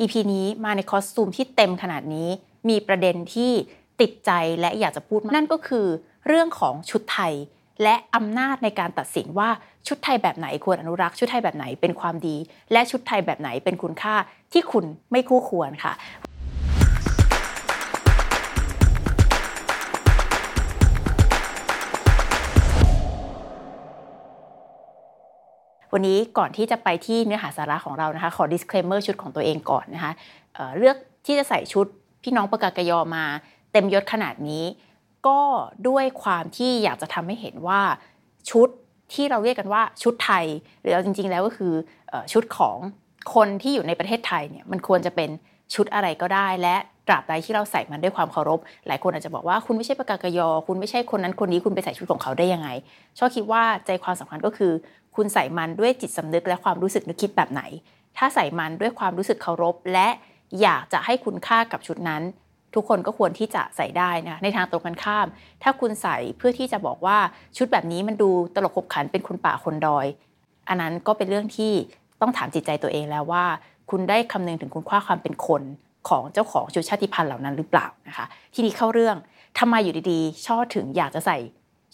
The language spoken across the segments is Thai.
EP นี้มาในคอสตูมที่เต็มขนาดนี้ มีประเด็นที่ติดใจและอยากจะพูดนั่นก็คือ เรื่องของชุดไทย และอำนาจในการตัดสินว่าชุดไทยแบบไหนควรอนุรักษ์ชุดไทยแบบไหนเป็นความดี และชุดไทยแบบไหนเป็นคุณค่าที่คุณไม่คู่ควรค่ะ วันนี้ก่อนที่จะไปที่เนื้อหาสาระของเรานะคะ ขอ disclaimer ชุดของตัวเองก่อนนะคะเเลือกที่จะใส่ชุดพี่น้องประกาศกยอมาเต็มยศขนาดนี้ ก็ด้วยความที่อยากจะทำให้เห็นว่าชุดที่เราเรียกกันว่าชุดไทย หรือเอาจริง ๆ แล้วก็คือชุดของคนที่อยู่ในประเทศไทยเนี่ยมันควรจะเป็นชุดอะไรก็ได้ และตราบใดที่เราใส่มันด้วยความเคารพ หลายคนอาจจะบอกว่าคุณไม่ใช่ประกาศกยอ คุณไม่ใช่คนนั้นคนนี้คุณไปใส่ชุดของเขาได้ยังไงชอบคิดว่าใจความสำคัญก็คือ คุณใส่มันด้วยจิตสำนึกและความรู้สึกนึกคิดแบบไหน ถ้าใส่มันด้วยความรู้สึกเคารพ และอยากจะให้คุณค่ากับชุดนั้น ทุกคนก็ควรที่จะใส่ได้นะในทางตรงกันข้าม ถ้าคุณใส่เพื่อที่จะบอกว่าชุดแบบนี้มันดูตลกขบขันเป็นคนป่าคนดอย อันนั้นก็เป็นเรื่องที่ต้องถามจิตใจตัวเองแล้วว่า คุณได้คำนึงถึงคุณค่าความเป็นคนของเจ้าของชุดชาติพันธุ์เหล่านั้นหรือเปล่านะคะทีนี้เข้าเรื่องทำไมอยู่ดีๆ ช่อถึงอยากจะใส่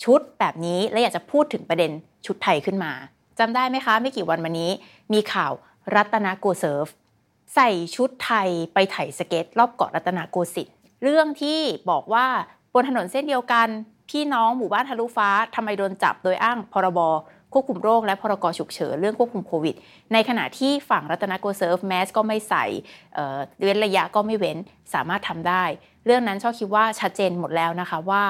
ชุดแบบนี้และอยากจะพูดถึงประเด็น ชุดไทยขึ้นมาจำได้ไหมคะ ไม่กี่วันมานี้ มีข่าวรัตนโกเซิร์ฟใส่ชุดไทยไปไถสเก็ต รอบเกาะรัตนโกสินทร์เรื่องที่บอกว่าบนถนนเส้นเดียวกัน พี่น้องหมู่บ้านทะลุฟ้าทำไมโดนจับโดยอ้างพรบควบคุมโรคและพรกฉุกเฉินเรื่องควบคุมโควิด ในขณะที่ฝั่งรัตนโกเซิร์ฟแมสก็ไม่ใส่เว้นระยะก็ไม่เว้นสามารถทำได้ เรื่องนั้นชอบคิดว่าชัดเจนหมดแล้วนะคะว่า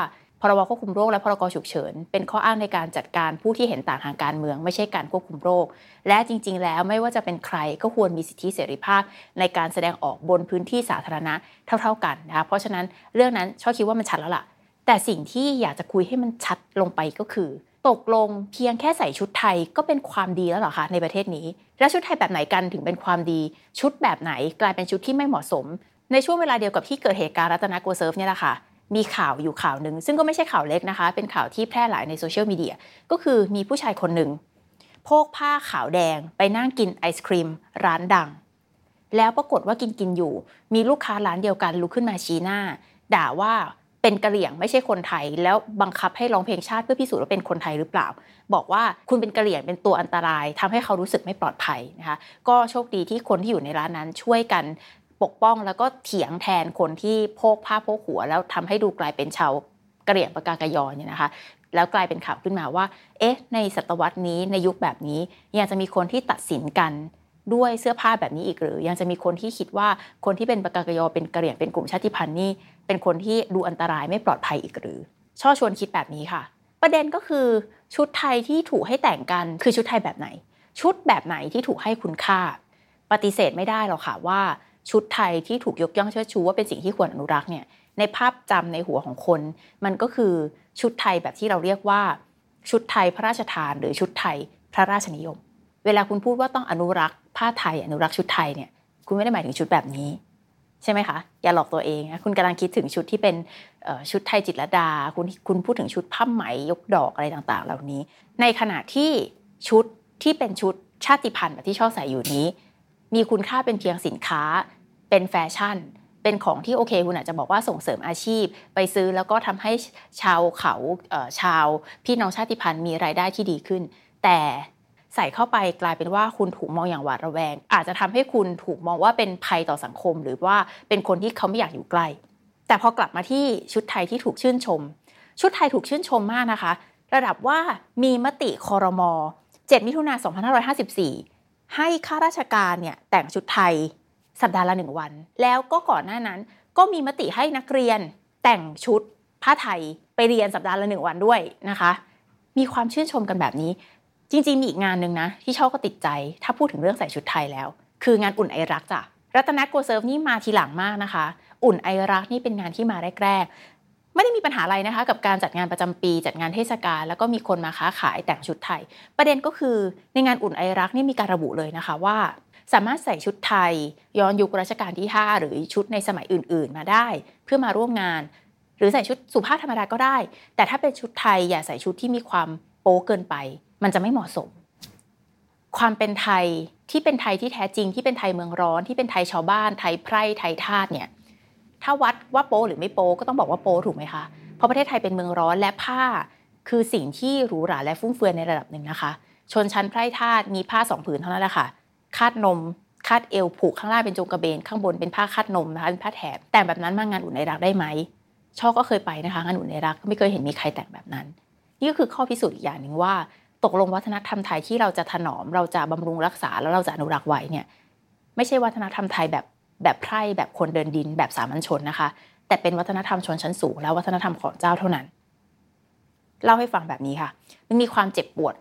รบควบคุมโรคและพรกฉุกเฉิน เป็นข้ออ้างในการจัดการผู้ที่เห็นต่างทางการเมือง ไม่ใช่การควบคุมโรค และจริง ๆ แล้วไม่ว่าจะเป็นใครก็ควรมีสิทธิเสรีภาพ ในการแสดงออกบนพื้นที่สาธารณะเท่า ๆกันนะคะเพราะฉะนั้นเรื่องนั้นชอบคิดว่ามันชัดแล้วล่ะ แต่สิ่งที่อยากจะคุยให้มันชัดลงไปก็คือ ตกลงเพียงแค่ใส่ชุดไทยก็เป็นความดีแล้วหรอคะในประเทศนี้ แล้วชุดไทยแบบไหนกันถึงเป็นความดี ชุดแบบไหนกลายเป็นชุดที่ไม่เหมาะสม ในช่วงเวลาเดียวกับที่เกิดเหตุการณ์รัตนโกเซิร์ฟเนี่ยแหละค่ะ มีข่าวอยู่ข่าวหนึ่งซึ่งก็ไม่ใช่ข่าวเล็กนะคะ เป็นข่าวที่แพร่หลายในโซเชียลมีเดียก็คือมีผู้ชายคนหนึ่งโพกผ้าขาวแดงไปนั่งกินไอศครีมร้านดัง แล้วปรากฏว่ากินกินอยู่ มีลูกค้าร้านเดียวกันลุกขึ้นมาชี้หน้า ด่าว่าเป็นกะเหรี่ยงไม่ใช่คนไทย แล้วบังคับให้ร้องเพลงชาติเพื่อพิสูจน์ว่าเป็นคนไทยหรือเปล่า บอกว่าคุณเป็นกะเหลี่ยงเป็นตัวอันตรายทำให้เขารู้สึกไม่ปลอดภัยนะคะก็โชคดีที่คนที่อยู่ในร้านนั้นช่วยกัน ปกป้องแล้วก็เถียงแทนคนที่โพกผ้าโพกหัว แล้วทำให้ดูกลายเป็นชาวกระเหรี่ยงปากากยอเนี่ยนะคะ แล้วกลายเป็นข่าวขึ้นมาว่า เอ๊ะ ในศตวรรษนี้ในยุคแบบนี้ยังจะมีคนที่ตัดสินกันด้วยเสื้อผ้าแบบนี้อีกหรือ ยังจะมีคนที่คิดว่าคนที่เป็นปากากยอเป็นกระเหรี่ยงเป็นกลุ่มชาติพันธุ์นี่เป็นคนที่ดูอันตรายไม่ปลอดภัยอีกหรือ ช่อชวนคิดแบบนี้ค่ะ ประเด็นก็คือชุดไทยที่ถูกให้แต่งกันคือชุดไทยแบบไหน ชุดแบบไหนที่ถูกให้คุณค่า ปฏิเสธไม่ได้หรอกค่ะว่า ชุดไทยที่ถูกยกย่องเชิดชูว่าเป็นสิ่งที่ควรอนุรักษ์เนี่ยในภาพจำในหัวของคน มันก็คือชุดไทยแบบที่เราเรียกว่า ชุดไทยพระราชทาน หรือชุดไทยพระราชนิยม เวลาคุณพูดว่าต้องอนุรักษ์ผ้าไทยอนุรักษ์ชุดไทยเนี่ยคุณไม่ได้หมายถึงชุดแบบนี้ ใช่ไหมคะ อย่าหลอกตัวเองนะคุณกำลังคิดถึงชุดที่เป็นชุดไทยจิตรดา คุณคุณพูดถึงชุดผ้าไหมยกดอกอะไรต่างๆ เหล่านี้ ในขณะที่ชุดที่เป็นชุดชาติพันธุ์แบบที่ชอบใส่อยู่นี้ มีคุณค่าเป็นเพียงสินค้า เป็นแฟชั่น เป็นของที่โอเค คุณอาจจะบอกว่าส่งเสริมอาชีพ ไปซื้อแล้วก็ทำให้ชาวเขาชาวพี่น้องชาติพันธุ์มีรายได้ที่ดีขึ้น แต่ใส่เข้าไปกลายเป็นว่าคุณถูกมองอย่างหวาดระแวง อาจจะทำให้คุณถูกมองว่าเป็นภัยต่อสังคม หรือว่าเป็นคนที่เขาไม่อยากอยู่ใกล้ แต่พอกลับมาที่ชุดไทยที่ถูกชื่นชม ชุดไทยถูกชื่นชมมากนะคะ ระดับว่ามีมติคอรมอ7มิถุนายน2554 ให้ข้าราชการเนี่ยแต่งชุดไทยสัปดาห์ละหนึ่งวัน แล้วก็ก่อนหน้านั้นก็มีมติให้นักเรียนแต่งชุดผ้าไทยไปเรียนสัปดาห์ละหนึ่งวันด้วยนะคะ มีความชื่นชมกันแบบนี้ จริงๆมีอีกงานหนึ่งนะ ที่ชอบก็ติดใจ ถ้าพูดถึงเรื่องใส่ชุดไทยแล้ว คืองานอุ่นไอรักจ้ะรัตนโกเซิร์ฟนี่มาทีหลังมากนะคะ อุ่นไอรักนี่เป็นงานที่มาแรกๆ ไม่ได้มีปัญหาอะไรนะคะ กับการจัดงานประจำปีจัดงานเทศกาลแล้วก็มีคนมาค้าขายแต่งชุดไทย ประเด็นก็คือในงานอุ่นไอรักนี่มีการระบุเลยนะคะว่า สามารถใส่ชุดไทย ย้อนยุครัชกาลที่ 5 หรือชุดในสมัยอื่น ๆ มาได้ เพื่อมาร่วมงาน หรือใส่ชุดสุภาพธรรมดาก็ได้ แต่ถ้าเป็นชุดไทยอย่าใส่ชุดที่มีความโป๊เกินไป มันจะไม่เหมาะสม ความเป็นไทยที่เป็นไทยที่แท้จริงที่เป็นไทยเมืองร้อนที่เป็นไทยชาวบ้านไทยไพร่ไทยทาสเนี่ย ถ้าวัดว่าโป้หรือไม่โป้ก็ต้องบอกว่าโป้ถูกไหมคะ เพราะประเทศไทยเป็นเมืองร้อนและผ้า คือสิ่งที่หรูหราและฟุ่มเฟือยในระดับหนึ่งนะคะ ชนชั้นไพร่ทาสมีผ้าสองผืนเท่านั้นแหละค่ะ คาดนม คาดเอวผูกข้างล่างเป็นจงกระเบน ข้างบนเป็นผ้าคาดนมนะคะเป็นผ้าแถบ แต่แบบนั้นมางานอุ่นในรักได้ไหมชอก็เคยไปนะคะงานอุ่นในรักไม่เคยเห็นมีใครแต่งแบบนั้น นี่ก็คือข้อพิสูจน์อีกอย่างหนึ่งว่า ตกลงวัฒนธรรมไทยที่เราจะถนอม เราจะบำรุงรักษาแล้วเราจะอนุรักษ์ไว้เนี่ยไม่ใช่วัฒนธรรมไทยแบบ แบบไพร่แบบคนเดินดินแบบสามัญชนนะคะ แต่เป็นวัฒนธรรมชนชั้นสูง และวัฒนธรรมของเจ้าเท่านั้น เล่าให้ฟังแบบนี้ค่ะ มันมีความเจ็บปวด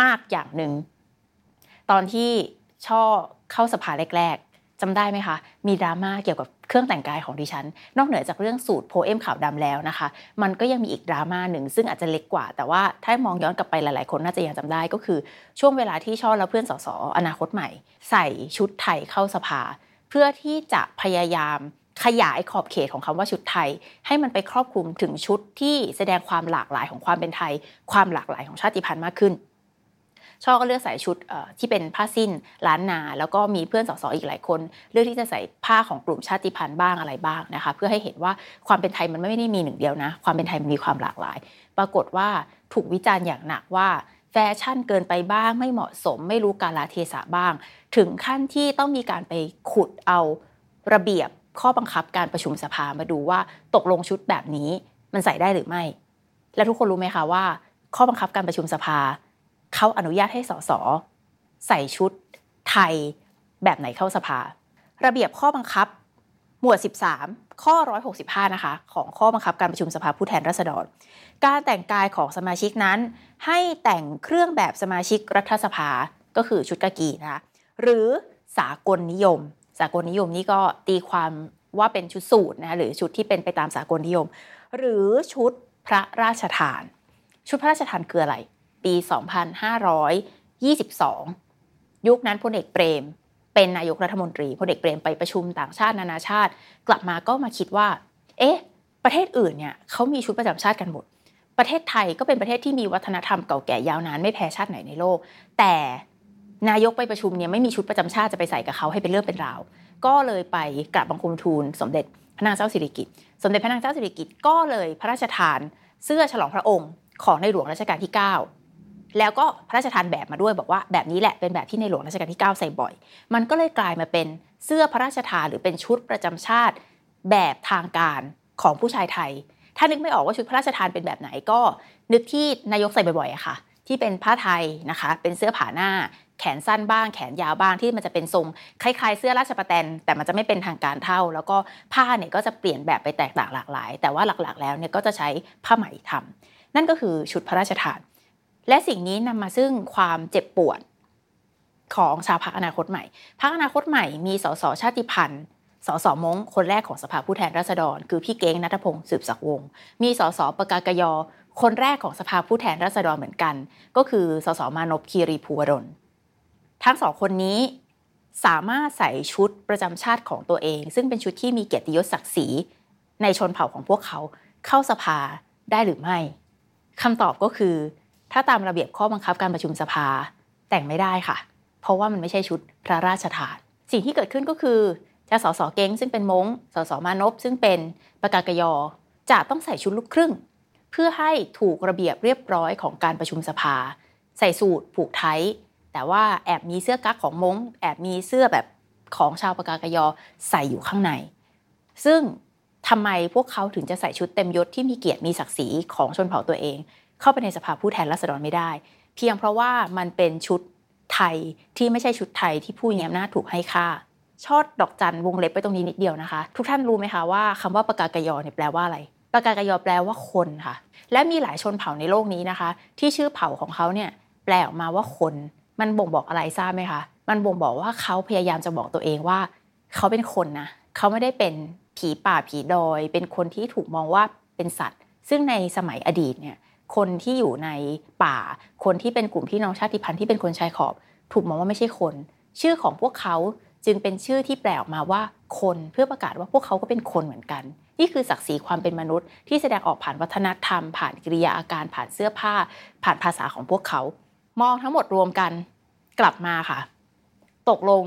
มากอย่างหนึ่งตอนที่ช่อเข้าสภาแรกๆจำได้ไหมคะ มีดราม่าเกี่ยวกับเครื่องแต่งกายของดิฉัน นอกเหนือจากเรื่องสูตรโพเอมขาวดำแล้วนะคะ มันก็ยังมีอีกดราม่าหนึ่งซึ่งอาจจะเล็กกว่า แต่ว่าถ้ามองย้อนกลับไปหลายๆ คนน่าจะยังจำได้ก็คือ ช่วงเวลาที่ช่อและเพื่อนสสอนาคตใหม่ ใส่ชุดไทยเข้าสภา เพื่อที่จะพยายามขยายขอบเขตของคำว่าชุดไทย ให้มันไปครอบคลุมถึงชุดที่แสดงความหลากหลายของความเป็นไทย ความหลากหลายของชาติพันธุ์มากขึ้น ช่อก็เลือกใส่ชุดที่เป็นผ้าสิ้นล้านนา แล้วก็มีเพื่อนสสอีกหลายคน เลือกที่จะใส่ผ้าของกลุ่มชาติพันธุ์บ้างอะไรบ้างนะคะ เพื่อให้เห็นว่าความเป็นไทยมันไม่ได้มีหนึ่งเดียวนะ ความเป็นไทยมันมีความหลากหลาย ปรากฏว่าถูกวิจารณ์อย่างหนักว่า แฟชั่นเกินไปบ้าง ไม่เหมาะสม ไม่รู้กาลเทศะบ้าง ถึงขั้นที่ต้องมีการไปขุดเอาระเบียบข้อบังคับการประชุมสภามาดูว่าตกลงชุดแบบนี้มันใส่ได้หรือไม่ และทุกคนรู้ไหมคะว่า ข้อบังคับการประชุมสภาเขาอนุญาตให้สสใส่ชุดไทยแบบไหนเข้าสภา ระเบียบข้อบังคับ หมวด 13 ข้อ 165 นะคะ ของข้อบังคับการประชุมสภาผู้แทนราษฎร การแต่งกายของสมาชิกนั้น ให้แต่งเครื่องแบบสมาชิกรัฐสภาก็คือชุดกากีนะคะหรือสากลนิยม สากลนิยมนี่ก็ตีความว่าเป็นชุดสูทนะหรือชุดที่เป็นไปตามสากลนิยม หรือชุดพระราชทาน ชุดพระราชทานคืออะไร ปี 2522 ยุคนั้นพลเอกเปรม เป็นนายกรัฐมนตรีพลเอกเปรมไปประชุมต่างชาตินานาชาติ กลับมาก็มาคิดว่า เอ๊ะ ประเทศอื่นเนี่ยเขามีชุดประจำชาติกันหมด ประเทศไทยก็เป็นประเทศที่มีวัฒนธรรมเก่าแก่ยาวนานไม่แพ้ชาติไหนในโลก แต่นายกไปประชุมเนี่ยไม่มีชุดประจำชาติจะไปใส่กับเขาให้เป็นเรื่องเป็นราว ก็เลยไปกราบบังคมทูลสมเด็จพระนางเจ้าสิริกิติ์สมเด็จพระนางเจ้าสิริกิติ์ก็เลยพระราชทานเสื้อฉลองพระองค์ของในหลวงรัชกาลที่ 9 แล้วก็พระราชทานแบบมาด้วยบอกว่าแบบนี้แหละเป็นแบบที่ในหลวงรัชกาลที่ 9 ใส่บ่อย มันก็เลยกลายมาเป็นเสื้อพระราชทานหรือเป็นชุดประจำชาติแบบทางการของผู้ชายไทย ถ้านึกไม่ออกว่าชุดพระราชทานเป็นแบบไหนก็นึกที่นายกใส่บ่อยๆอะค่ะ ที่เป็นผ้าไทยนะคะ เป็นเสื้อผ่าหน้า แขนสั้นบ้าง แขนยาวบ้างที่มันจะเป็นทรงคล้ายๆ เสื้อราชประแตนแต่มันจะไม่เป็นทางการเท่า แล้วก็ผ้าเนี่ยก็จะเปลี่ยนแบบไปแตกต่างหลากหลาย แต่ว่าหลักๆ แล้วเนี่ยก็จะใช้ผ้าไหมทำนั่นก็คือชุดพระราชทาน และสิ่งนี้นำมาซึ่งความเจ็บปวดของชาวพักอนาคตใหม่พักอนาคตใหม่มีสสชาติพันธุ์สสมงคนแรกของสภาผู้แทนราษฎร คือพี่เก้งนัทพงศ์สืบศักดิ์วงศ์มีสสปกากยอ คนแรกของสภาผู้แทนราษฎรเหมือนกัน ก็คือสสมานพคีรีภูวดลทั้งสองคนนี้สามารถใส่ชุดประจำชาติของตัวเอง ซึ่งเป็นชุดที่มีเกียรติยศศักดิ์ศรีในชนเผ่าของพวกเขาเข้าสภาได้หรือไม่คำตอบก็คือ ถ้าตามระเบียบข้อบังคับการประชุมสภาแต่งไม่ได้ค่ะ เพราะว่ามันไม่ใช่ชุดพระราชทาน สิ่งที่เกิดขึ้นก็คือ จะสสเก้งซึ่งเป็นมงสสมานพซึ่งเป็นประกาศกยอจะต้องใส่ชุดลูกครึ่ง เพื่อให้ถูกระเบียบเรียบร้อยของการประชุมสภา ใส่สูทผูกไทแต่ว่าแอบมีเสื้อกั๊กของมงแอบมีเสื้อแบบของชาวประกาศกยอใส่อยู่ข้างใน ซึ่งทำไมพวกเขาถึงจะใส่ชุดเต็มยศที่มีเกียรติมีศักดิ์ศรีของชนเผ่าตัวเอง เข้าไปในสภาผู้แทนราษฎรไม่ได้ เพียงเพราะว่ามันเป็นชุดไทยที่ไม่ใช่ชุดไทยที่ผู้มีอำนาจถูกให้ค่าชอดดอกจันวงเล็บไปตรงนี้นิดเดียวนะคะ ทุกท่านรู้ไหมคะว่าคำว่าปากากยอเนี่ยแปลว่าอะไรปากากยอแปลว่าคนค่ะ และมีหลายชนเผ่าในโลกนี้นะคะ ที่ชื่อเผ่าของเขาเนี่ยแปลออกมาว่าคน มันบ่งบอกอะไรทราบไหมคะมันบ่งบอกว่าเขาพยายามจะบอกตัวเองว่า เขาเป็นคนนะเขาไม่ได้เป็นผีป่าผีดอย เป็นคนที่ถูกมองว่าเป็นสัตว์ ซึ่งในสมัยอดีตเนี่ย คนที่อยู่ในป่า คนที่เป็นกลุ่มพี่น้องชาติพันธุ์ที่เป็นคนชายขอบ ถูกมองว่าไม่ใช่คน ชื่อของพวกเขาจึงเป็นชื่อที่แปลออกมาว่าคนเพื่อประกาศว่าพวกเขาก็เป็นคนเหมือนกัน นี่คือศักดิ์ศรีความเป็นมนุษย์ ที่แสดงออกผ่านวัฒนธรรม ผ่านกิริยาอาการผ่านเสื้อผ้า ผ่านภาษาของพวกเขา มองทั้งหมดรวมกันกลับมาค่ะตตกลง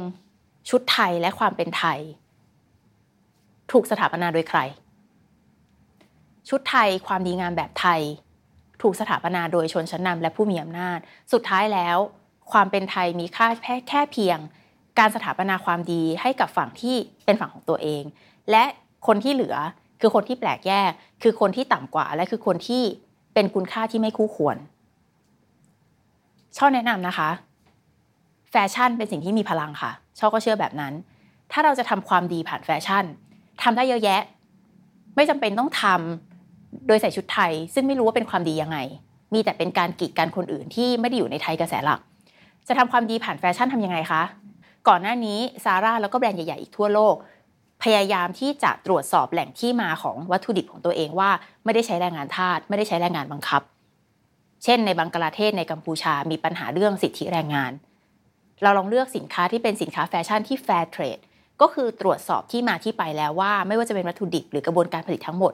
ชุดไทยและความเป็นไทย ถูกสถาปนาโดยใคร ชุดไทยความดีงามแบบไทย ถูกสถาปนาโดยชนชั้นนำและผู้มีอำนาจ สุดท้ายแล้ว ความเป็นไทยมีค่าแค่แค่เพียง การสถาปนาความดีให้กับฝั่งที่เป็นฝั่งของตัวเอง และคนที่เหลือคือคนที่แปลกแยก คือคนที่ต่ำกว่า และคือคนที่เป็นคุณค่าที่ไม่คู่ควร ช่อแนะนำนะคะ แฟชั่นเป็นสิ่งที่มีพลังค่ะ ช่อก็เชื่อแบบนั้น ถ้าเราจะทำความดีผ่านแฟชั่นทำได้เยอะแยะ ไม่จำเป็นต้องทำ โดยใส่ชุดไทย ซึ่งไม่รู้ว่าเป็นความดียังไง มีแต่เป็นการกีดกันคนอื่นที่ไม่ได้อยู่ในไทยกระแสหลัก จะทำความดีผ่านแฟชั่นทำยังไงคะ ก่อนหน้านี้ซาร่าแล้วก็แบรนด์ใหญ่ๆอีกทั่วโลก พยายามที่จะตรวจสอบแหล่งที่มาของวัตถุดิบของตัวเองว่าไม่ได้ใช้แรงงานทาสไม่ได้ใช้แรงงานบังคับ เช่น ในบังกลาเทศในกัมพูชามีปัญหาเรื่องสิทธิแรงงาน เราลองเลือกสินค้าที่เป็นสินค้าแฟชั่นที่ fair trade ก็คือตรวจสอบที่มาที่ไปแล้วว่า ไม่ว่าจะเป็นวัตถุดิบหรือกระบวนการผลิตทั้งหมด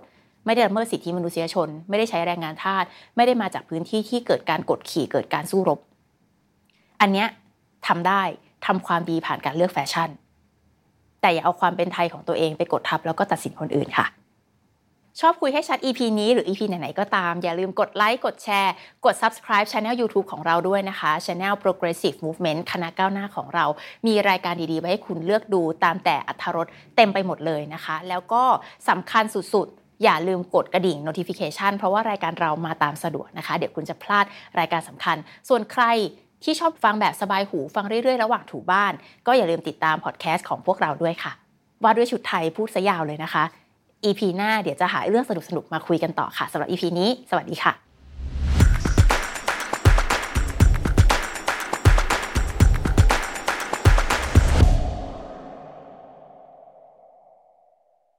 ไม่ได้ละเมิดสิทธิมนุษยชน ไม่ได้ใช้แรงงานทาสไม่ได้มาจากพื้นที่ที่เกิดการกดขี่เกิดการสู้รบ อันเนี้ยทำได้ทำความดีผ่านการเลือกแฟชั่น แต่อย่าเอาความเป็นไทยของตัวเองไปกดทับแล้วก็ตัดสินคนอื่นค่ะ ชอบคุยให้ชัด EP นี้หรือ EP ไหนๆก็ตาม อย่าลืมกดไลค์กดแชร์ กด subscribe Channel YouTube ของเราด้วยนะคะ Channel Progressive Movement คณะก้าวหน้าของเรา มีรายการดีๆไว้ให้คุณเลือกดูตามแต่อัธรสเต็มไปหมดเลยนะคะ แล้วก็สำคัญสุดๆ อย่าลืมกดกระดิ่ง notification เพราะว่ารายการเรามาตามสะดวกนะคะ เดี๋ยวคุณจะพลาดรายการสำคัญ ส่วนใครที่ชอบฟังแบบสบายหูฟังเรื่อยๆ ระหว่างถูบ้าน ก็อย่าลืมติดตามพอดแคสต์ของพวกเราด้วยค่ะ ว่าด้วยชุดไทยพูดซะยาวเลยนะคะ EP หน้าเดี๋ยวจะหาเรื่องสนุกๆมาคุยกันต่อค่ะสำหรับ EP นี้ สวัสดีค่ะ